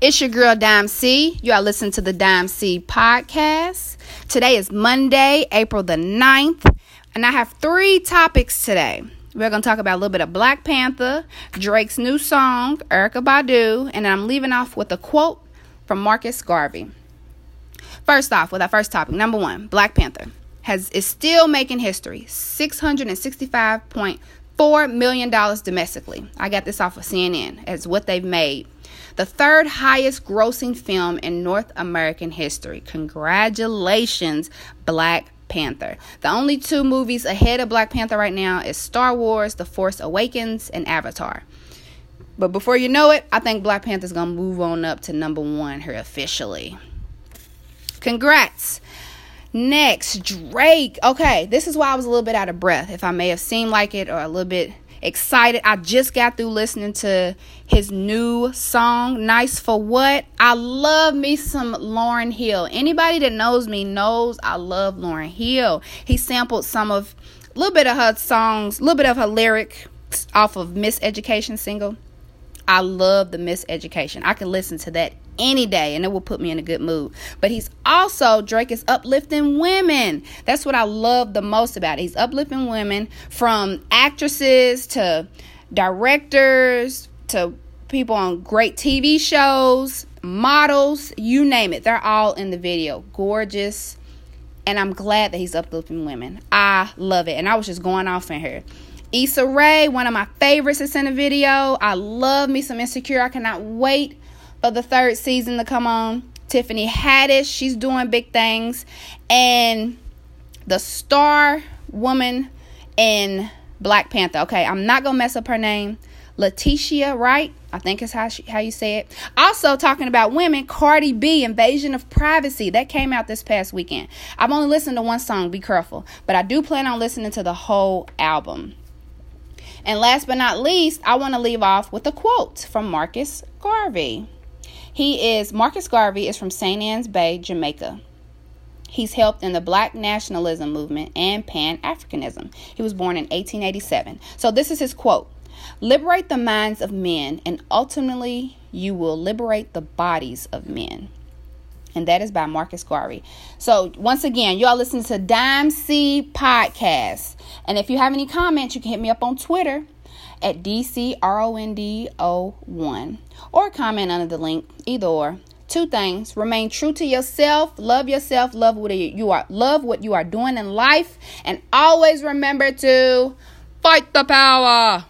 It's your girl Dime C. You are listening to the Dime C podcast. Today is Monday, April the 9th, and I have three topics today. We're going to talk about a little bit of Black Panther, Drake's new song, Erykah Badu, and I'm leaving off with a quote from Marcus Garvey. First off, with our first topic, number one, Black Panther has is still making history. 665.4 million dollars domestically. I got this off of CNN as what they've made. The third highest grossing film in North American history. Congratulations, Black Panther. The only two movies ahead of Black Panther right now is Star Wars, The Force Awakens, and Avatar. But before you know it, I think Black Panther's gonna move on up to number one here officially. Congrats. Next, Drake. Okay, this is why I was a little bit out of breath. If I may have seemed like it or a little bit excited. I just got through listening to his new song, Nice for What. I love me some Lauryn Hill. Anybody that knows me knows I love Lauryn Hill. He sampled some of a little bit of her songs, a little bit of her lyric off of Miseducation single. I love the Miseducation. I can listen to that any day and it will put me in a good mood. But he's also, Drake is uplifting women. That's what I love the most about it. He's uplifting women from actresses to directors to people on great TV shows, models, you name it. They're all in the video. Gorgeous. And I'm glad that he's uplifting women. I love it. And I was just going off in here. Issa Rae, one of my favorites, is in the video. I love me some Insecure. I cannot wait for the third season to come on. Tiffany Haddish, she's doing big things. And the star woman in Black Panther. Okay, I'm not to mess up her name. Letitia, right? I think is how she, how you say it. Also talking about women, Cardi B, Invasion of Privacy. That came out this past weekend. I've only listened to one song, Be Careful, but I do plan on listening to the whole album. And last but not least, I want to leave off with a quote from Marcus Garvey. He is Marcus Garvey is from St. Ann's Bay, Jamaica. He's helped in the black nationalism movement and Pan Africanism. He was born in 1887. So this is his quote. Liberate the minds of men, and ultimately you will liberate the bodies of men and that is by Marcus Garvey. So once again, y'all listen to Dime C Podcast. And if you have any comments, you can hit me up on Twitter at DCRONDO1 or comment under the link, either or. Two things. Remain true to yourself, love yourself, love what you are love what you are doing in life, and always remember to fight the power.